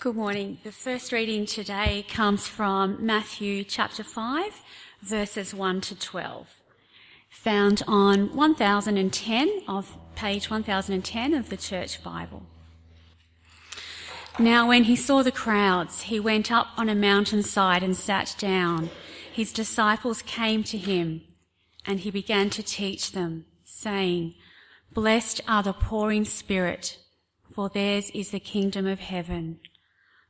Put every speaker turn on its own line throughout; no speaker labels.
Good morning. The first reading today comes from Matthew chapter 5, verses 1 to 12, found on 1010 of page 1010 of the Church Bible. Now, when he saw the crowds, he went up on a mountainside and sat down. His disciples came to him, and he began to teach them, saying, Blessed are the poor in spirit, for theirs is the kingdom of heaven.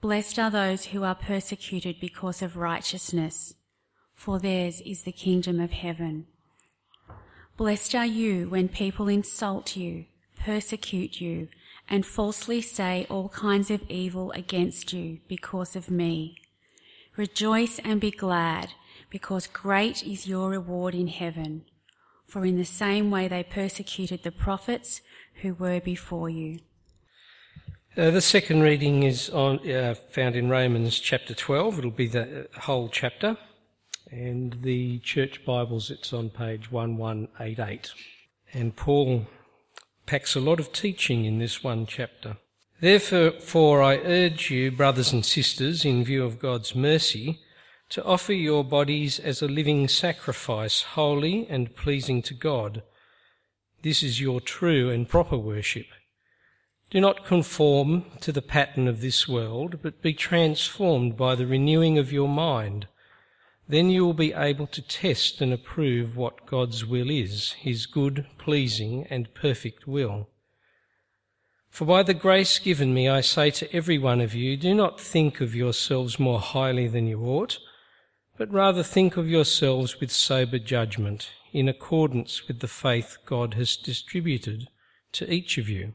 Blessed are those who are persecuted because of righteousness, for theirs is the kingdom of heaven. Blessed are you when people insult you, persecute you, and falsely say all kinds of evil against you because of me. Rejoice and be glad, because great is your reward in heaven. For in the same way they persecuted the prophets who were before you.
Uh, the second reading is on, uh, found in Romans chapter 12. It'll be the whole chapter. And the church Bibles, it's on page 1188. And Paul packs a lot of teaching in this one chapter. Therefore, I urge you, brothers and sisters, in view of God's mercy, to offer your bodies as a living sacrifice, holy and pleasing to God. This is your true and proper worship. Do not conform to the pattern of this world, but be transformed by the renewing of your mind. Then you will be able to test and approve what God's will is, his good, pleasing, and perfect will. For by the grace given me, I say to every one of you, do not think of yourselves more highly than you ought, but rather think of yourselves with sober judgment, in accordance with the faith God has distributed to each of you.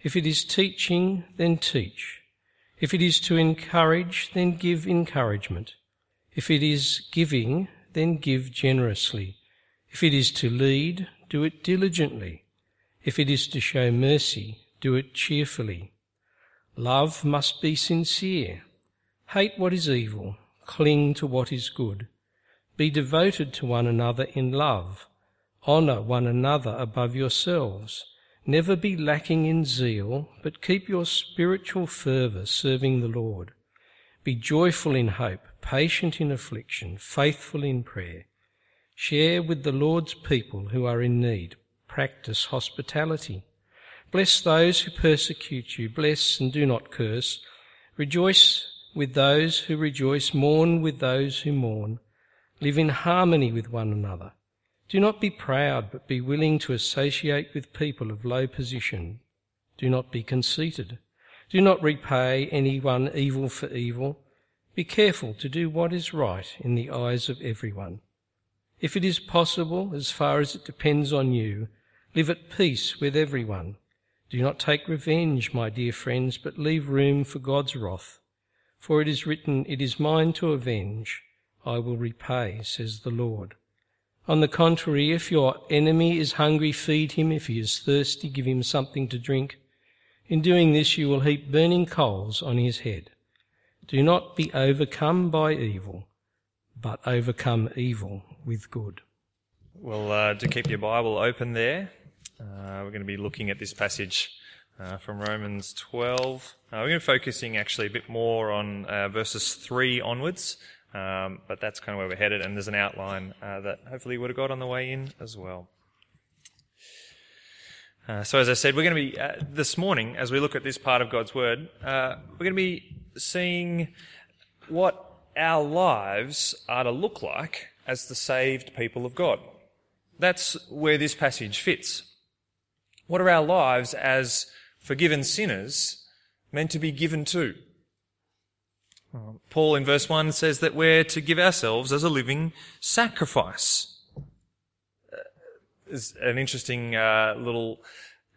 If it is teaching, then teach. If it is to encourage, then give encouragement. If it is giving, then give generously. If it is to lead, do it diligently. If it is to show mercy, do it cheerfully. Love must be sincere. Hate what is evil. Cling to what is good. Be devoted to one another in love. Honour one another above yourselves. Never be lacking in zeal, but keep your spiritual fervour serving the Lord. Be joyful in hope, patient in affliction, faithful in prayer. Share with the Lord's people who are in need. Practice hospitality. Bless those who persecute you. Bless and do not curse. Rejoice with those who rejoice. Mourn with those who mourn. Live in harmony with one another. Do not be proud, but be willing to associate with people of low position. Do not be conceited. Do not repay anyone evil for evil. Be careful to do what is right in the eyes of everyone. If it is possible, as far as it depends on you, live at peace with everyone. Do not take revenge, my dear friends, but leave room for God's wrath. For it is written, It is mine to avenge. I will repay, says the Lord. On the contrary, if your enemy is hungry, feed him. If he is thirsty, give him something to drink. In doing this, you will heap burning coals on his head. Do not be overcome by evil, but overcome evil with good.
Well, uh, keep your Bible open there. Uh, we're going to be looking at this passage uh, from Romans 12. Uh, we're going to be focusing actually a bit more on uh, verses 3 onwards. Um, but that's kind of where we're headed, and there's an outline uh, that hopefully you would have got on the way in as well. Uh, so, as I said, we're going to be, uh, this morning, as we look at this part of God's Word, uh, we're going to be seeing what our lives are to look like as the saved people of God. That's where this passage fits. What are our lives as forgiven sinners meant to be given to? Paul in verse 1 says that we're to give ourselves as a living sacrifice. Is an interesting uh, little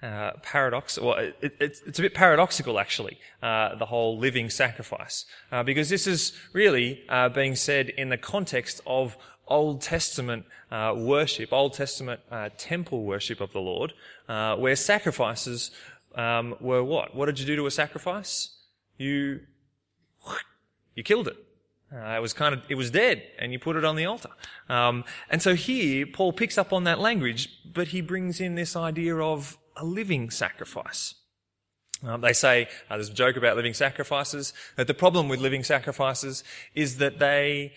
uh, paradox. Well, it, it, it's a bit paradoxical, actually, uh, the whole living sacrifice, uh, because this is really uh, being said in the context of Old Testament uh, worship, Old Testament temple worship of the Lord, where sacrifices um, were what? What did you do to a sacrifice? You you killed it. Uh, it was kind of, it was dead, and you put it on the altar. Um, and so here, Paul picks up on that language, but he brings in this idea of a living sacrifice. Um, they say, uh, there's a joke about living sacrifices, that the problem with living sacrifices is that they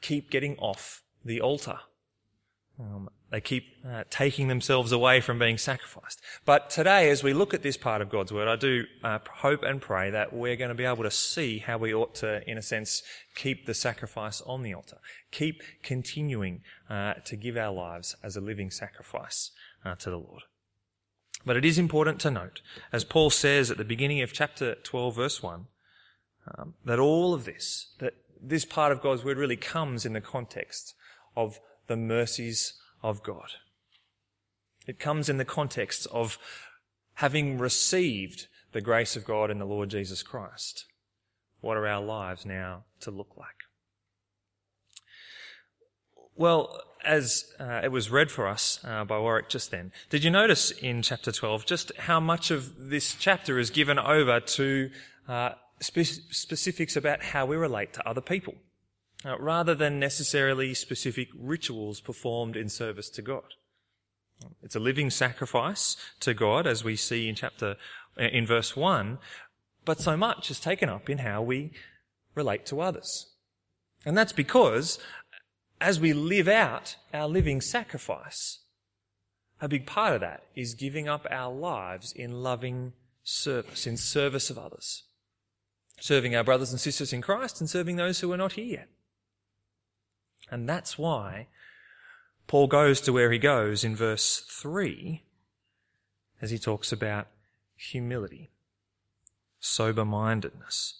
keep getting off the altar. Um, they keep uh, taking themselves away from being sacrificed. But today, as we look at this part of God's Word, I do uh, hope and pray that we're going to be able to see how we ought to, in a sense, keep the sacrifice on the altar. Keep continuing uh, to give our lives as a living sacrifice uh, to the Lord. But it is important to note, as Paul says at the beginning of chapter 12, verse 1, um, that all of this, that this part of God's Word really comes in the context of the mercies of God. It comes in the context of having received the grace of God in the Lord Jesus Christ. What are our lives now to look like? Well, as uh, it was read for us uh, by Warwick just then, did you notice in chapter 12 just how much of this chapter is given over to uh, spe- specifics about how we relate to other people? Uh, rather than necessarily specific rituals performed in service to God. It's a living sacrifice to God, as we see in chapter, in verse 1, but so much is taken up in how we relate to others. And that's because as we live out our living sacrifice, a big part of that is giving up our lives in loving service, in service of others. Serving our brothers and sisters in Christ and serving those who are not here yet. And that's why Paul goes to where he goes in verse 3 as he talks about humility, sober mindedness.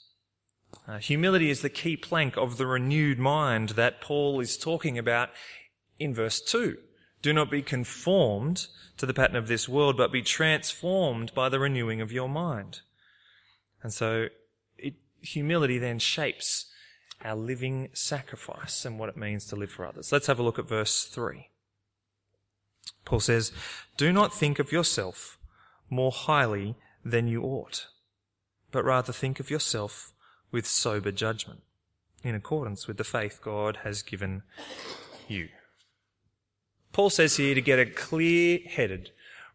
Uh, humility is the key plank of the renewed mind that Paul is talking about in verse 2. Do not be conformed to the pattern of this world, but be transformed by the renewing of your mind. And so it, humility then shapes our living sacrifice and what it means to live for others. Let's have a look at verse 3. Paul says, Do not think of yourself more highly than you ought, but rather think of yourself with sober judgment, in accordance with the faith God has given you. Paul says here to get a clear headed,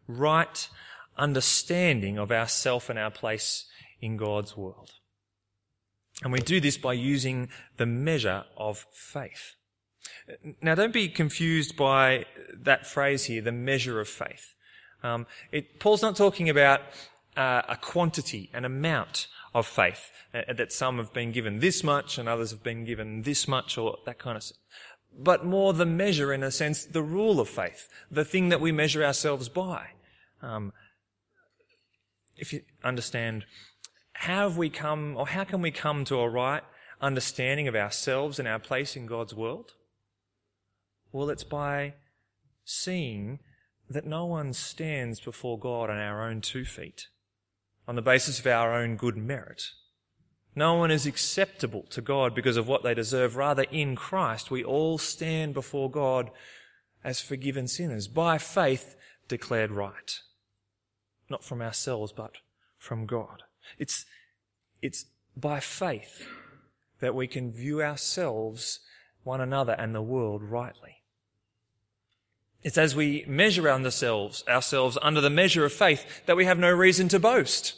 right understanding of ourself and our place in God's world. And we do this by using the measure of faith. Now, don't be confused by that phrase here, the measure of faith. Um, it, Paul's not talking about uh, a quantity, an amount of faith uh, that some have been given this much and others have been given this much or that kind of but more the measure in a sense, the rule of faith, the thing that we measure ourselves by. Um, if you understand how have we come, or how can we come to a right understanding of ourselves and our place in God's world? Well, it's by seeing that no one stands before God on our own two feet, on the basis of our own good merit. No one is acceptable to God because of what they deserve. Rather, in Christ, we all stand before God as forgiven sinners, by faith declared right. Not from ourselves, but from God. It's, it's by faith that we can view ourselves, one another, and the world rightly. It's as we measure ourselves, ourselves under the measure of faith that we have no reason to boast.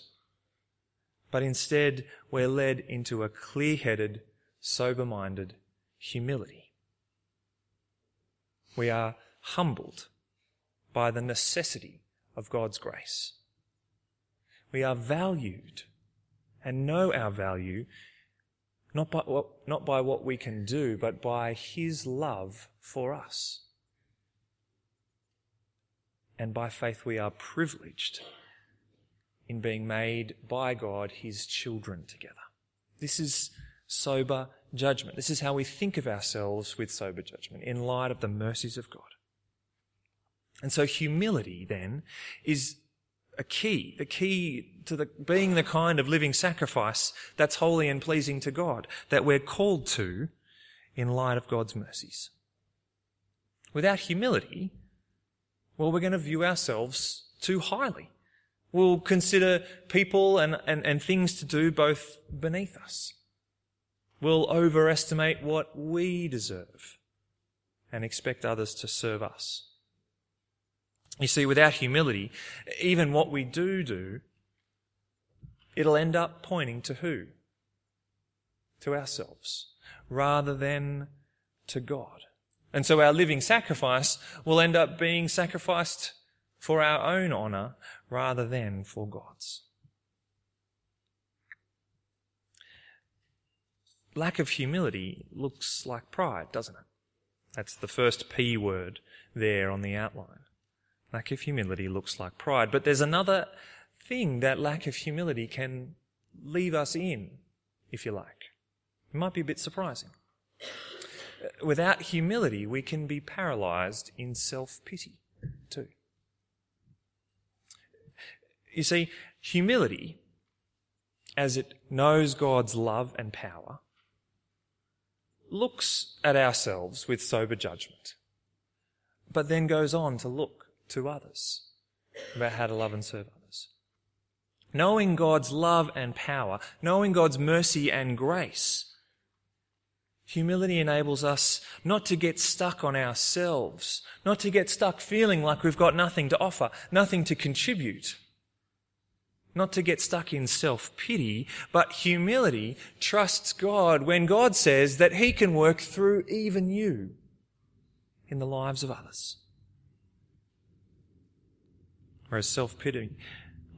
But instead, we're led into a clear-headed, sober-minded humility. We are humbled by the necessity of God's grace. We are valued and know our value not by, what, not by what we can do, but by His love for us. And by faith, we are privileged in being made by God His children together. This is sober judgment. This is how we think of ourselves with sober judgment in light of the mercies of God. And so humility then is a key, the key to the, being the kind of living sacrifice that's holy and pleasing to God, that we're called to in light of God's mercies. Without humility, well, we're going to view ourselves too highly. We'll consider people and, and, and things to do both beneath us. We'll overestimate what we deserve and expect others to serve us. You see, without humility, even what we do do, it'll end up pointing to who? To ourselves, rather than to God. And so our living sacrifice will end up being sacrificed for our own honour rather than for God's. Lack of humility looks like pride, doesn't it? That's the first P word there on the outline. Lack of humility looks like pride. But there's another thing that lack of humility can leave us in, if you like. It might be a bit surprising. Without humility, we can be paralyzed in self pity, too. You see, humility, as it knows God's love and power, looks at ourselves with sober judgment, but then goes on to look to others, about how to love and serve others. Knowing God's love and power, knowing God's mercy and grace, humility enables us not to get stuck on ourselves, not to get stuck feeling like we've got nothing to offer, nothing to contribute. Not to get stuck in self-pity, but humility trusts God when God says that He can work through even you in the lives of others. Whereas self pity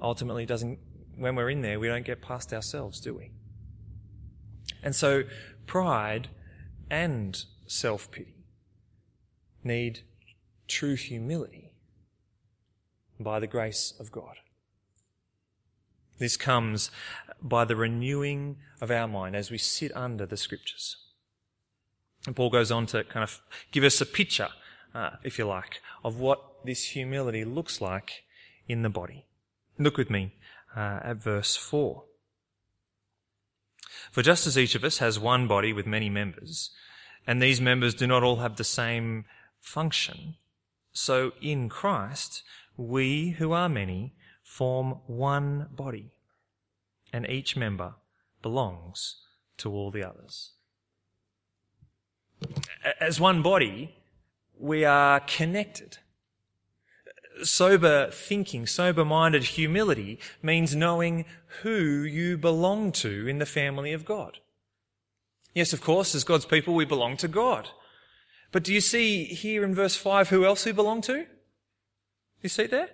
ultimately doesn't, when we're in there, we don't get past ourselves, do we? And so pride and self pity need true humility by the grace of God. This comes by the renewing of our mind as we sit under the scriptures. And Paul goes on to kind of give us a picture, uh, if you like, of what this humility looks like in the body. Look with me uh, at verse 4. For just as each of us has one body with many members, and these members do not all have the same function, so in Christ, we who are many form one body, and each member belongs to all the others. As one body, we are connected sober thinking, sober minded humility means knowing who you belong to in the family of God. Yes, of course, as God's people, we belong to God. But do you see here in verse 5 who else we belong to? You see there?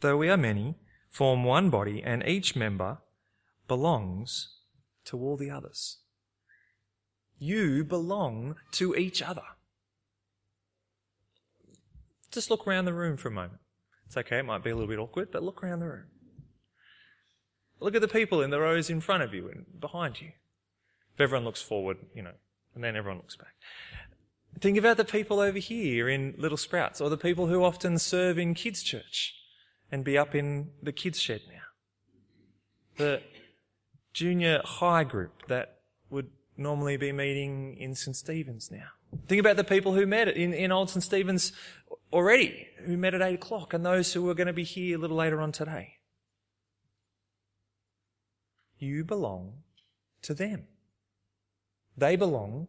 Though we are many, form one body, and each member belongs to all the others. You belong to each other. Just look around the room for a moment. It's okay, it might be a little bit awkward, but look around the room. Look at the people in the rows in front of you and behind you. If everyone looks forward, you know, and then everyone looks back. Think about the people over here in Little Sprouts, or the people who often serve in kids' church and be up in the kids' shed now. The junior high group that would normally be meeting in St. Stephen's now. Think about the people who met it in, in Old St. Stephen's already who met at 8 o'clock and those who are going to be here a little later on today. You belong to them. They belong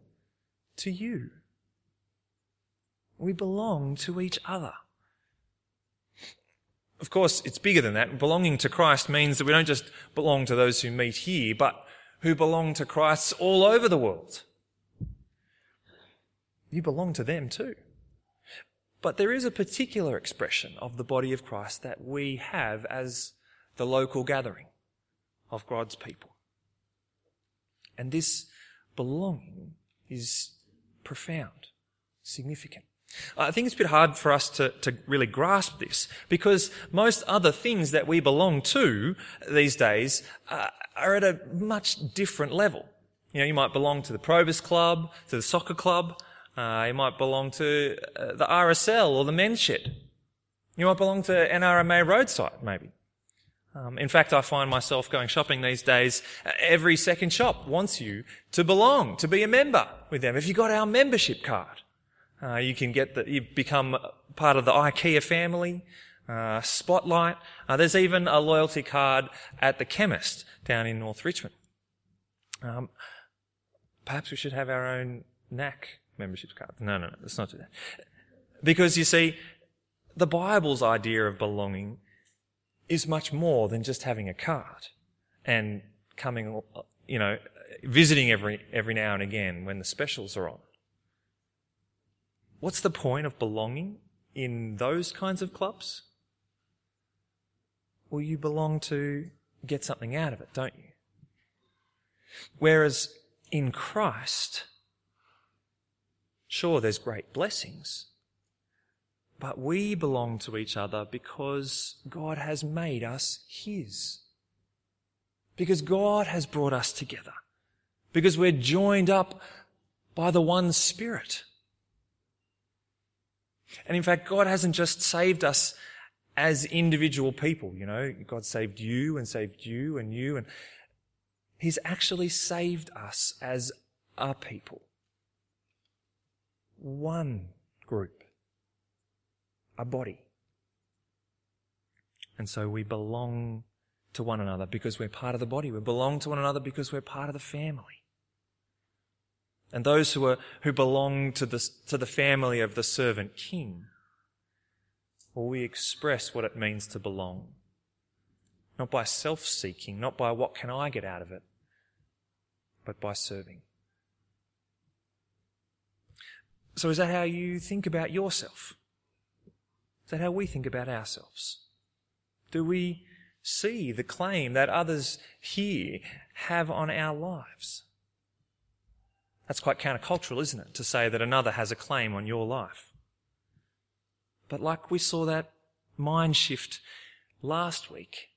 to you. We belong to each other. Of course, it's bigger than that. Belonging to Christ means that we don't just belong to those who meet here, but who belong to Christ all over the world. You belong to them too. But there is a particular expression of the body of Christ that we have as the local gathering of God's people. And this belonging is profound, significant. I think it's a bit hard for us to, to really grasp this because most other things that we belong to these days uh, are at a much different level. You know, you might belong to the Probus Club, to the soccer club, uh, you might belong to uh, the RSL or the men's shed. You might belong to NRMA roadside, maybe. Um, in fact, I find myself going shopping these days. Every second shop wants you to belong, to be a member with them. If you got our membership card, uh, you can get the, you become part of the IKEA family, uh, Spotlight. Uh, there's even a loyalty card at the chemist down in North Richmond. Um, perhaps we should have our own NAC membership card. No, no, no, let's not do that. Because you see, the Bible's idea of belonging is much more than just having a card and coming, you know, visiting every, every now and again when the specials are on. What's the point of belonging in those kinds of clubs? Well, you belong to get something out of it, don't you? Whereas in Christ, sure, there's great blessings, but we belong to each other because God has made us His. Because God has brought us together. Because we're joined up by the one Spirit. And in fact, God hasn't just saved us as individual people, you know, God saved you and saved you and you and He's actually saved us as a people. One group a body. And so we belong to one another because we're part of the body. We belong to one another because we're part of the family. And those who are, who belong to the, to the family of the servant king, well, we express what it means to belong. Not by self-seeking, not by what can I get out of it, but by serving. So is that how you think about yourself? Is that how we think about ourselves? Do we see the claim that others here have on our lives? That's quite countercultural, isn't it? To say that another has a claim on your life. But like we saw that mind shift last week,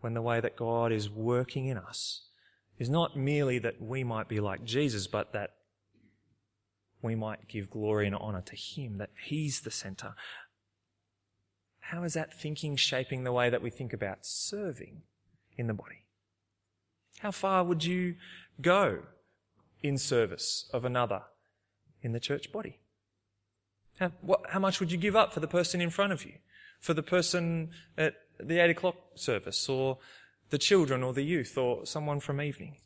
when the way that God is working in us is not merely that we might be like Jesus, but that we might give glory and honor to Him, that He's the center. How is that thinking shaping the way that we think about serving in the body? How far would you go in service of another in the church body? How, what, how much would you give up for the person in front of you? For the person at the eight o'clock service or the children or the youth or someone from evening?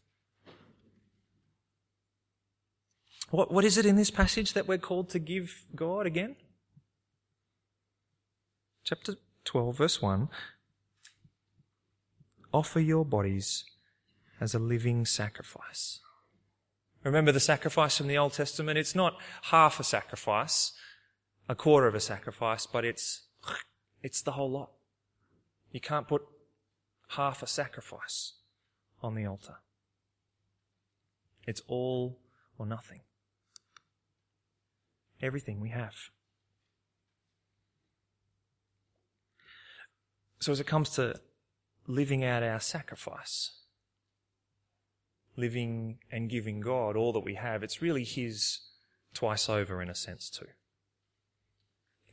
What, what is it in this passage that we're called to give God again? Chapter 12, verse 1. Offer your bodies as a living sacrifice. Remember the sacrifice from the Old Testament? It's not half a sacrifice, a quarter of a sacrifice, but it's, it's the whole lot. You can't put half a sacrifice on the altar. It's all or nothing everything we have. So, as it comes to living out our sacrifice, living and giving God all that we have, it's really His twice over in a sense, too.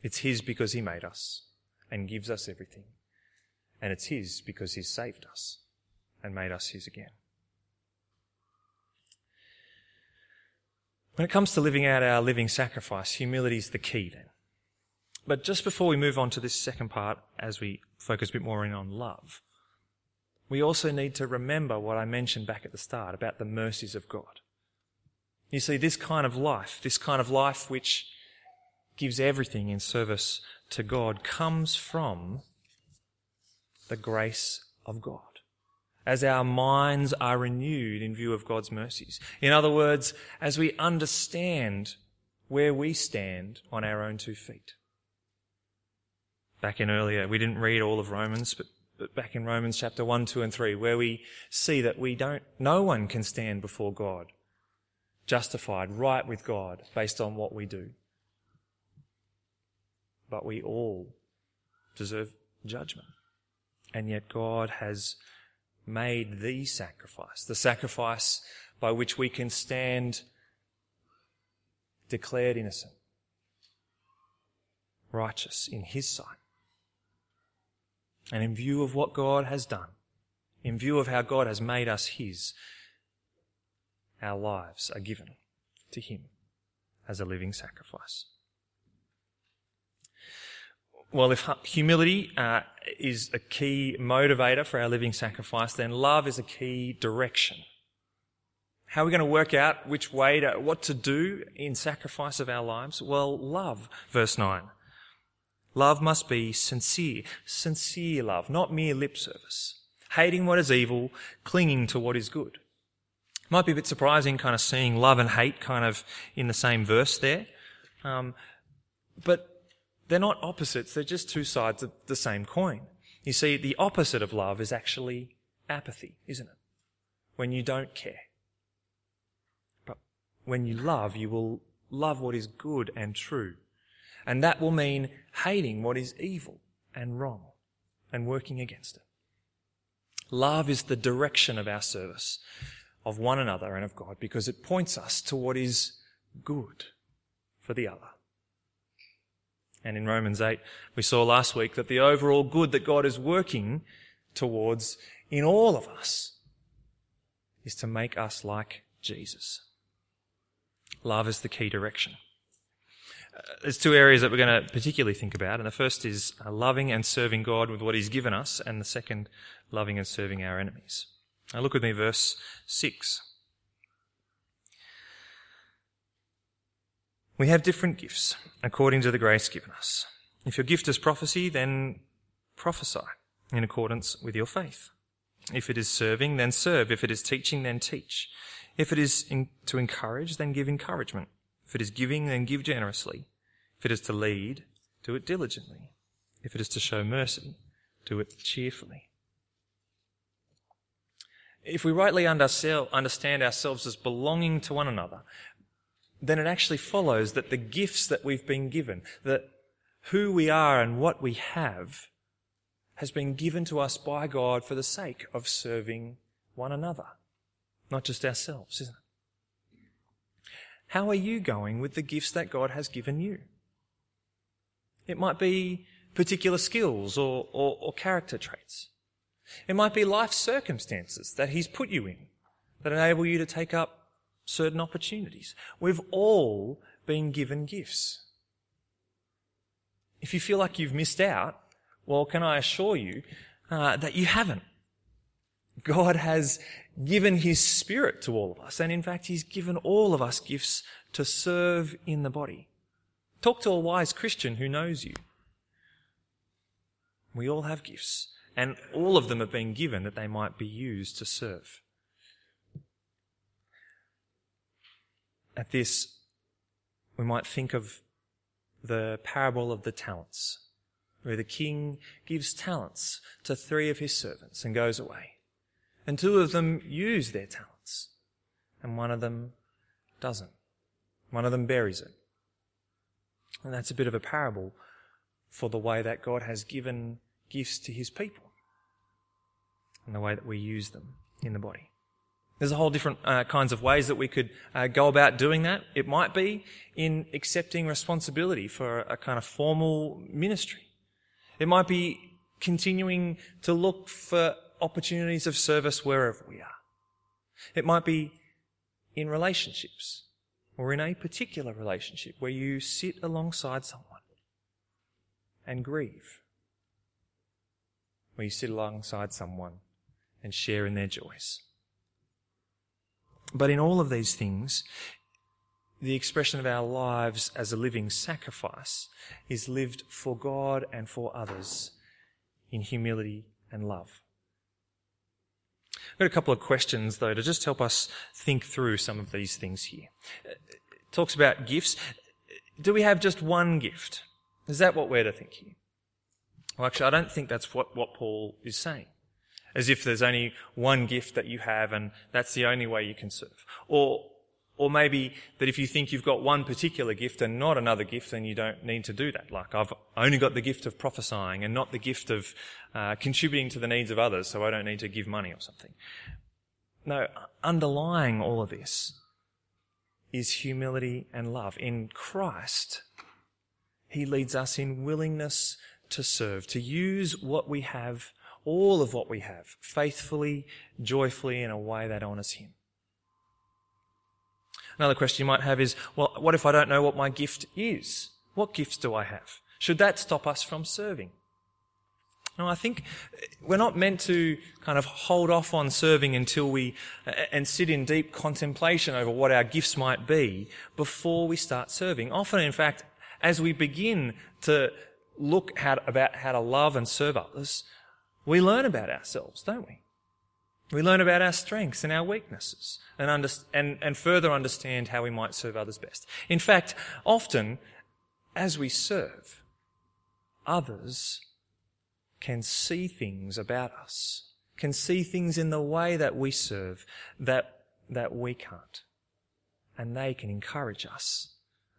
It's His because He made us and gives us everything. And it's His because He's saved us and made us His again. When it comes to living out our living sacrifice, humility is the key then. But just before we move on to this second part, as we focus a bit more in on love, we also need to remember what I mentioned back at the start about the mercies of God. You see, this kind of life, this kind of life which gives everything in service to God, comes from the grace of God as our minds are renewed in view of God's mercies. In other words, as we understand where we stand on our own two feet. Back in earlier, we didn't read all of Romans, but but back in Romans chapter 1, 2 and 3, where we see that we don't, no one can stand before God justified, right with God based on what we do. But we all deserve judgment. And yet God has made the sacrifice, the sacrifice by which we can stand declared innocent, righteous in His sight. And in view of what God has done, in view of how God has made us His, our lives are given to Him as a living sacrifice. Well, if humility uh, is a key motivator for our living sacrifice, then love is a key direction. How are we going to work out which way to, what to do in sacrifice of our lives? Well, love, verse 9. Love must be sincere, sincere love, not mere lip service. Hating what is evil, clinging to what is good. Might be a bit surprising kind of seeing love and hate kind of in the same verse there. Um, but they're not opposites, they're just two sides of the same coin. You see, the opposite of love is actually apathy, isn't it? When you don't care. But when you love, you will love what is good and true. And that will mean hating what is evil and wrong and working against it. Love is the direction of our service, of one another and of God, because it points us to what is good for the other. And in Romans 8, we saw last week that the overall good that God is working towards in all of us is to make us like Jesus. Love is the key direction. Uh, there's two areas that we're going to particularly think about, and the first is uh, loving and serving God with what He's given us, and the second, loving and serving our enemies. Now look with me, verse 6. We have different gifts according to the grace given us. If your gift is prophecy, then prophesy in accordance with your faith. If it is serving, then serve. If it is teaching, then teach. If it is to encourage, then give encouragement. If it is giving, then give generously. If it is to lead, do it diligently. If it is to show mercy, do it cheerfully. If we rightly understand ourselves as belonging to one another, then it actually follows that the gifts that we've been given, that who we are and what we have, has been given to us by God for the sake of serving one another, not just ourselves, isn't it? How are you going with the gifts that God has given you? It might be particular skills or, or, or character traits. It might be life circumstances that He's put you in that enable you to take up certain opportunities. We've all been given gifts. If you feel like you've missed out, well, can I assure you uh, that you haven't? God has given His Spirit to all of us, and in fact, He's given all of us gifts to serve in the body. Talk to a wise Christian who knows you. We all have gifts, and all of them have been given that they might be used to serve. At this, we might think of the parable of the talents, where the king gives talents to three of his servants and goes away. And two of them use their talents, and one of them doesn't. One of them buries it. And that's a bit of a parable for the way that God has given gifts to his people and the way that we use them in the body. There's a whole different uh, kinds of ways that we could uh, go about doing that. It might be in accepting responsibility for a, kind of formal ministry. It might be continuing to look for opportunities of service wherever we are. It might be in relationships or in a particular relationship where you sit alongside someone and grieve. Where you sit alongside someone and share in their joys. But in all of these things, the expression of our lives as a living sacrifice is lived for God and for others in humility and love. I've got a couple of questions though to just help us think through some of these things here. It talks about gifts. Do we have just one gift? Is that what we're to think here? Well, actually, I don't think that's what, what Paul is saying. As if there's only one gift that you have and that's the only way you can serve. Or, or maybe that if you think you've got one particular gift and not another gift, then you don't need to do that. Like, I've only got the gift of prophesying and not the gift of uh, contributing to the needs of others, so I don't need to give money or something. No, underlying all of this is humility and love. In Christ, He leads us in willingness to serve, to use what we have, all of what we have, faithfully, joyfully, in a way that honours Him. Another question you might have is, well, what if I don't know what my gift is? What gifts do I have? Should that stop us from serving? No, I think we're not meant to kind of hold off on serving until we, and sit in deep contemplation over what our gifts might be before we start serving. Often, in fact, as we begin to look how, about how to love and serve others, we learn about ourselves, don't we? We learn about our strengths and our weaknesses and, under, and, and further understand how we might serve others best. In fact, often, as we serve, others can see things about us, can see things in the way that we serve that, that we can't. And they can encourage us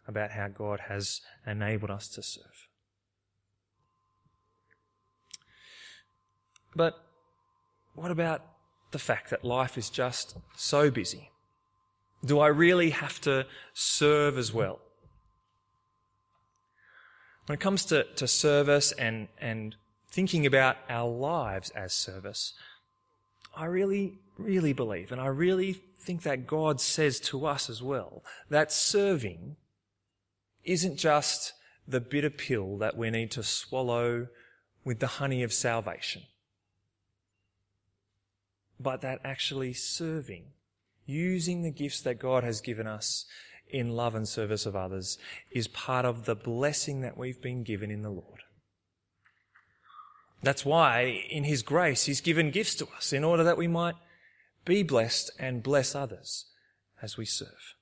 about how God has enabled us to serve. But what about the fact that life is just so busy? Do I really have to serve as well? When it comes to, to service and, and thinking about our lives as service, I really, really believe, and I really think that God says to us as well, that serving isn't just the bitter pill that we need to swallow with the honey of salvation, but that actually serving, using the gifts that God has given us in love and service of others, is part of the blessing that we've been given in the Lord. That's why, in His grace, He's given gifts to us in order that we might be blessed and bless others as we serve.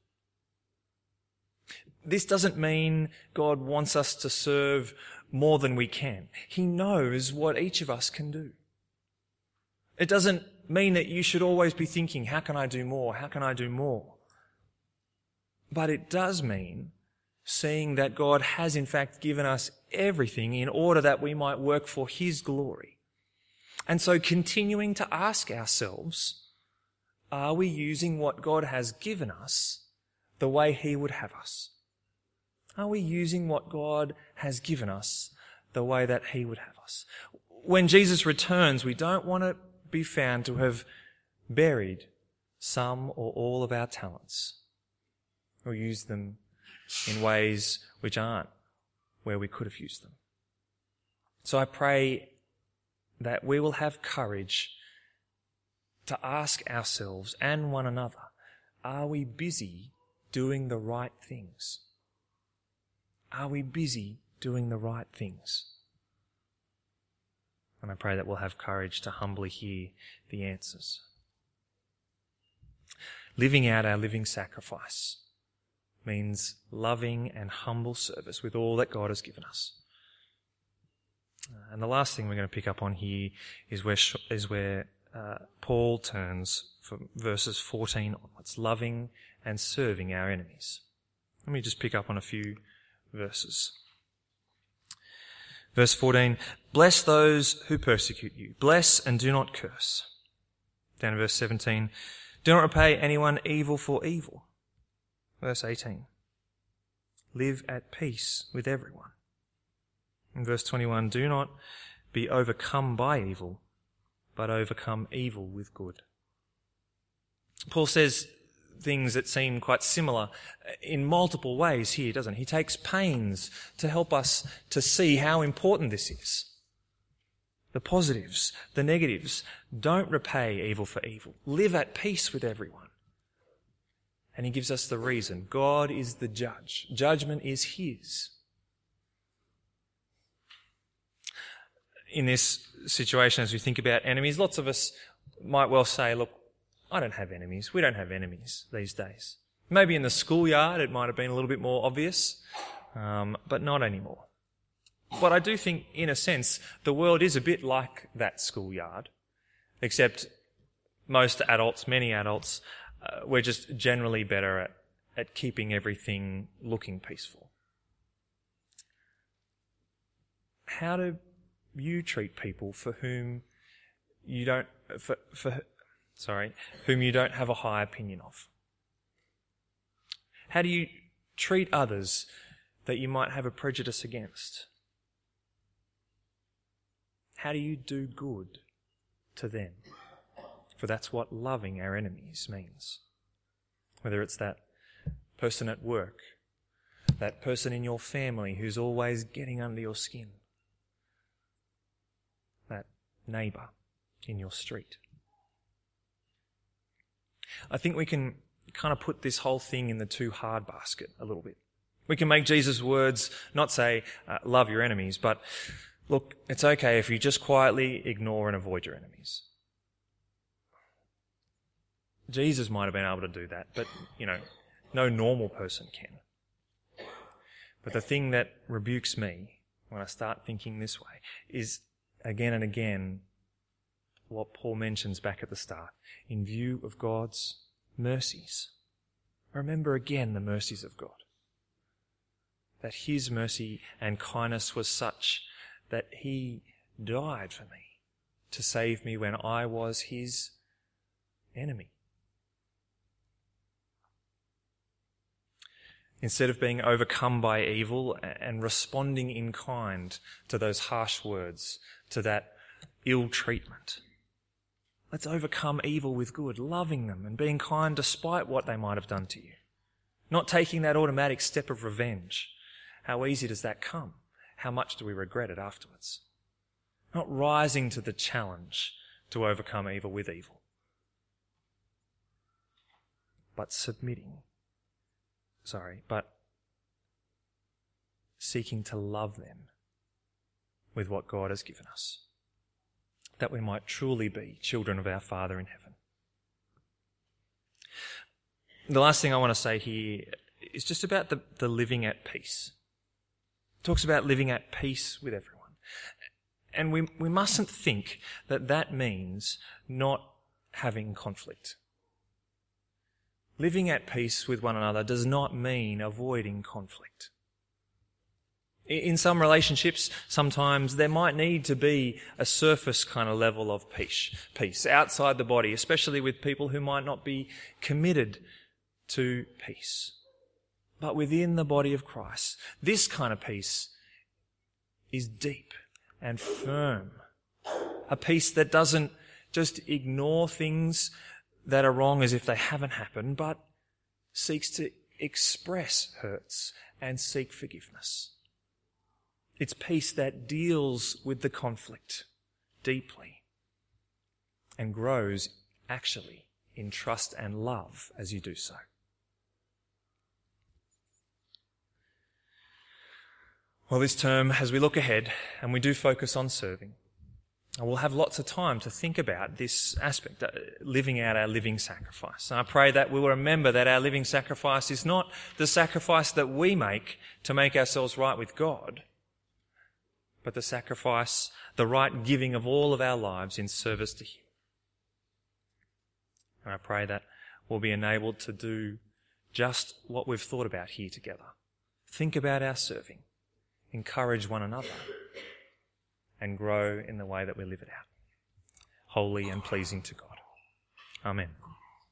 This doesn't mean God wants us to serve more than we can. He knows what each of us can do. It doesn't mean that you should always be thinking, how can I do more? How can I do more? But it does mean seeing that God has in fact given us everything in order that we might work for His glory. And so continuing to ask ourselves, are we using what God has given us the way He would have us? Are we using what God has given us the way that He would have us? When Jesus returns, we don't want to be found to have buried some or all of our talents or used them in ways which aren't where we could have used them. So I pray that we will have courage to ask ourselves and one another, are we busy doing the right things? Are we busy doing the right things? And I pray that we'll have courage to humbly hear the answers. Living out our living sacrifice means loving and humble service with all that God has given us. And the last thing we're going to pick up on here is where, is where uh, Paul turns from verses 14 onwards, loving and serving our enemies. Let me just pick up on a few verses. Verse 14, bless those who persecute you. Bless and do not curse. Down in verse 17, do not repay anyone evil for evil. Verse 18, live at peace with everyone. In verse 21, do not be overcome by evil, but overcome evil with good. Paul says things that seem quite similar uh, in multiple ways here, doesn't he? He takes pains to help us to see how important this is. The positives, the negatives. Don't repay evil for evil. Live at peace with everyone. And he gives us the reason. God is the judge. Judgment is his. In this situation, as we think about enemies, lots of us might well say, look, I don't have enemies. We don't have enemies these days. Maybe in the schoolyard it might have been a little bit more obvious, um, but not anymore. But I do think, in a sense, the world is a bit like that schoolyard, except most adults, many adults, uh, we're just generally better at, at keeping everything looking peaceful. How do you treat people for whom you don't, for, for, sorry, whom you don't have a high opinion of? How do you treat others that you might have a prejudice against? How do you do good to them? For that's what loving our enemies means. Whether it's that person at work, that person in your family who's always getting under your skin, that neighbour in your street. I think we can kind of put this whole thing in the too hard basket a little bit. We can make Jesus' words not say, uh, love your enemies, but look, it's okay if you just quietly ignore and avoid your enemies. Jesus might have been able to do that, but, you know, no normal person can. But the thing that rebukes me when I start thinking this way is again and again what Paul mentions back at the start. In view of God's mercies. Remember again the mercies of God. That His mercy and kindness was such that He died for me to save me when I was His enemy. Instead of being overcome by evil and responding in kind to those harsh words, to that ill treatment, Let's overcome evil with good, loving them and being kind despite what they might have done to you. Not taking that automatic step of revenge. How easy does that come? How much do we regret it afterwards? Not rising to the challenge to overcome evil with evil, but submitting. Sorry, but seeking to love them with what God has given us that we might truly be children of our Father in heaven. The last thing I want to say here is just about the, the living at peace. It talks about living at peace with everyone. And we, we mustn't think that that means not having conflict. Living at peace with one another does not mean avoiding conflict. In some relationships, sometimes there might need to be a surface kind of level of peace, peace outside the body, especially with people who might not be committed to peace. But within the body of Christ, this kind of peace is deep and firm. A peace that doesn't just ignore things that are wrong as if they haven't happened, but seeks to express hurts and seek forgiveness. It's peace that deals with the conflict deeply and grows actually in trust and love as you do so. Well, this term, as we look ahead and we do focus on serving, we'll have lots of time to think about this aspect, uh, living out our living sacrifice. And I pray that we'll remember that our living sacrifice is not the sacrifice that we make to make ourselves right with God, but the sacrifice, the right giving of all of our lives in service to Him. And I pray that we'll be enabled to do just what we've thought about here together. Think about our serving, encourage one another, and grow in the way that we live it out. Holy and pleasing to God. Amen.